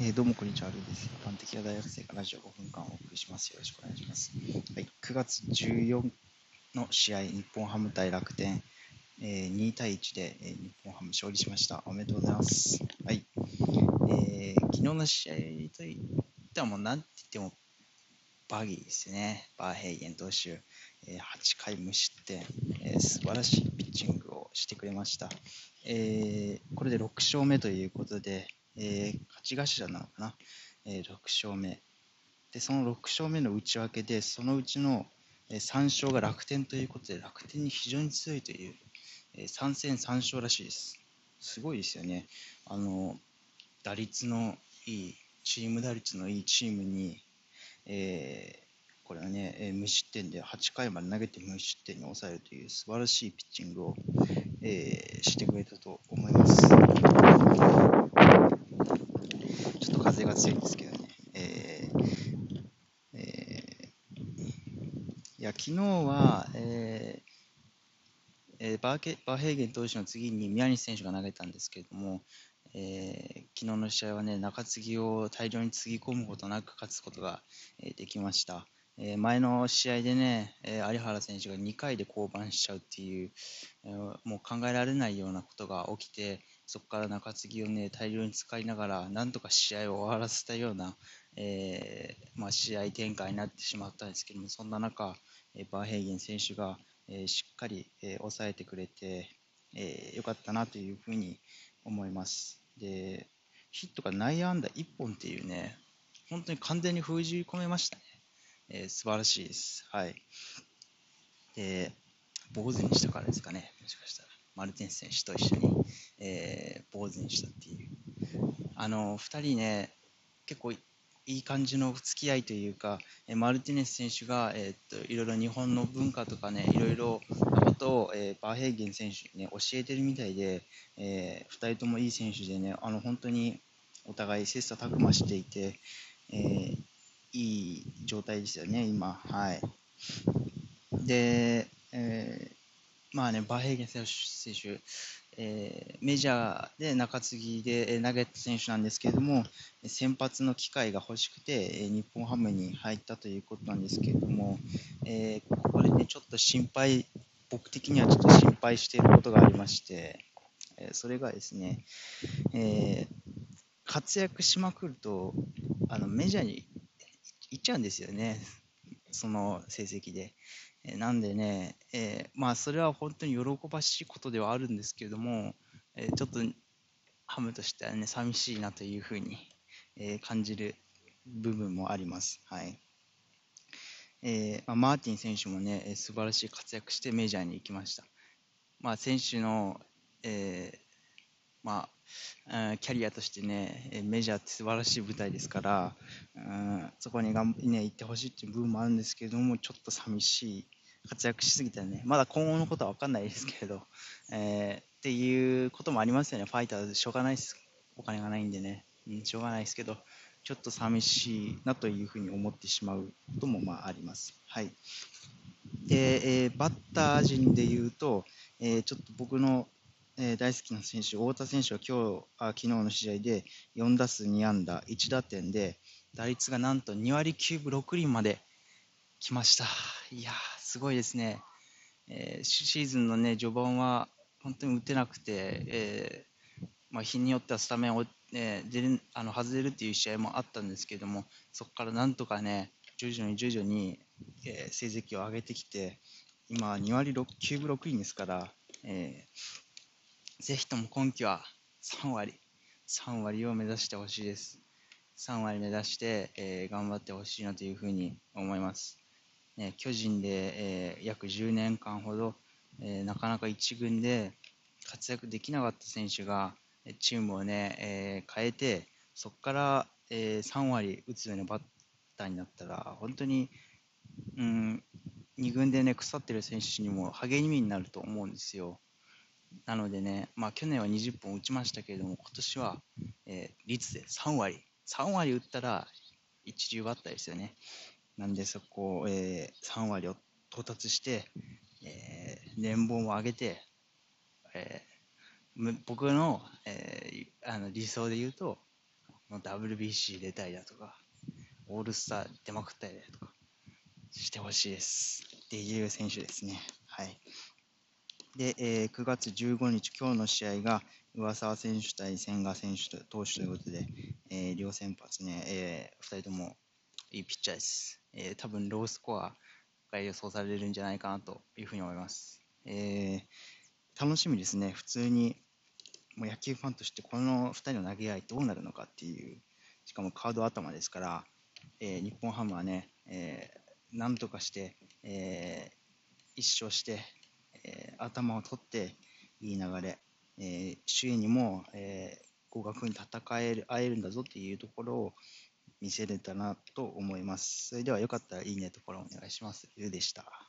えーどうもこんにちは、アルです。一般的な大学生がラジオ5分間お送りします。よろしくお願いします。はい、9月14の試合、日本ハム対楽天、えー2対1で、えー日本ハム勝利しました。おめでとうございます。はい、えー昨日の試合といってはもう何て言ってもバギーですね。バーヘイゲン投手、えー8回無失点、えー素晴らしいピッチングをしてくれました。えーこれで6勝目ということで、えー勝ち頭なのかな、えー6勝目。で、その6勝目の内訳で、そのうちの3勝が楽天ということで、楽天に非常に強いという、えー3戦3勝らしいです。すごいですよね。あの、打率のいい、チーム打率のいいチームに、えーこれはね、えー無失点で8回まで投げて無失点に抑えるという素晴らしいピッチングを、えーしてくれたと思います。が強いんですけどね。えーえーいや、昨日は、えーえーバーケバーヘーゲン投手の次に宮西選手が投げたんですけれども、えー昨日の試合はね、中継ぎを大量につぎ込むことなく勝つことが、えーできました。えー前の試合でね、え有原選手が2回で降板しちゃうっていう、えもう考えられないようなことが起きて、そこから中継ぎをね、大量に使いながら、なんとか試合を終わらせたような、えーまあ、試合展開になってしまったんですけども、そんな中、えーバーヘイゲン選手が、えーしっかり、えー抑えてくれて、えーよかったなというふうに思います。で、ヒットが内野安打1本っていうね、本当に完全に封じ込めましたね。えー素晴らしいです。はい。で、坊主にしたからですかね、もしかしたら。マルテンス選手と一緒に、えー坊主にしたっていう。あの、2人ね、結構いい感じの付き合いというか、えマルティネス選手が、えーっといろいろ日本の文化とかね、いろいろなことを、えーバーヘイゲン選手にね、教えてるみたいで、え2人ともいい選手でね、あの本当にお互い切磋琢磨していて、えーいい状態ですよね、今。はい。で、えーまあね、バーヘイゲン選手、えーメジャーで中継ぎでえー投げた選手なんですけれども、先発の機会が欲しくて、えー日本ハムに入ったということなんですけれども、えーここでね、ちょっと心配、僕的にはちょっと心配していることがありまして、えーそれがですね、えー活躍しまくると、あのメジャーに行っちゃうんですよね、その成績で。えなんでね、えーまあそれは本当に喜ばしいことではあるんですけれども、えーちょっとハムとしてはね、寂しいなというふうに、えー感じる部分もあります。はい。えまあ、マーティン選手もね、え素晴らしい活躍してメジャーに行きました。まあ、選手の、えまあ、キャリアとしてね、メジャーって素晴らしい舞台ですから、うんそこにがん、ね、行ってほしいっていう部分もあるんですけれども、ちょっと寂しい、活躍しすぎたね、まだ今後のことは分かんないですけれど、えーっていうこともありますよね、ファイターズ、しょうがないです、お金がないんでね、うん、しょうがないですけど、ちょっと寂しいなというふうに思ってしまうこともまああります。はい。で、えーバッター陣で言うと、えーちょっと僕の、えー大好きな選手、太田選手は今日あ昨日の試合で4打数2安打1打点で、打率がなんと2割9分6厘まで来ました。いやー、すごいですね。えーシーズンのね、序盤は本当に打てなくて、えーまあ、日によってはスタメンを、ね、出るあの外れるっていう試合もあったんですけども、そこからなんとかね、徐々に徐々に、えー成績を上げてきて、今、2割6 9分6厘ですから、えーぜひとも今季は3割、3割を目指してほしいです。3割目指して、えー頑張ってほしいなというふうに思います。ね、巨人で、えー約10年間ほど、えーなかなか一軍で活躍できなかった選手がチームをね、えー変えてそこから、えー3割打つようなバッターになったら本当に、うん、2軍でね腐ってる選手にも励みになると思うんですよ。なのでね、まあ、去年は20本打ちましたけれども今年は、えー率で3割3割打ったら一流バッターですよね。なんでそこを、えー3割を到達して、えー年俸を上げて、えー僕の,、えーあの理想で言うと WBC 出たりだとか、オールスター出まくったりだとか、してほしいです。っていう選手ですね。はい。で、えー、9月15日、今日の試合が上沢選手対千賀選手投手ということで、えー、両先発ね、えー、2人ともいいピッチャーです。えー、多分ロースコアが予想されるんじゃないかなというふうに思います。えー、楽しみですね。普通にもう野球ファンとしてこの2人の投げ合いどうなるのかっていう、しかもカード頭ですから、えー、日本ハムはね、えー、なんとかして、えー、一勝して、頭を取っていい流れ、えー、周囲にも、えー、合格に戦える、会えるんだぞっていうところを見せれたなと思います。それではよかったらいいねところお願いします。ゆうでした。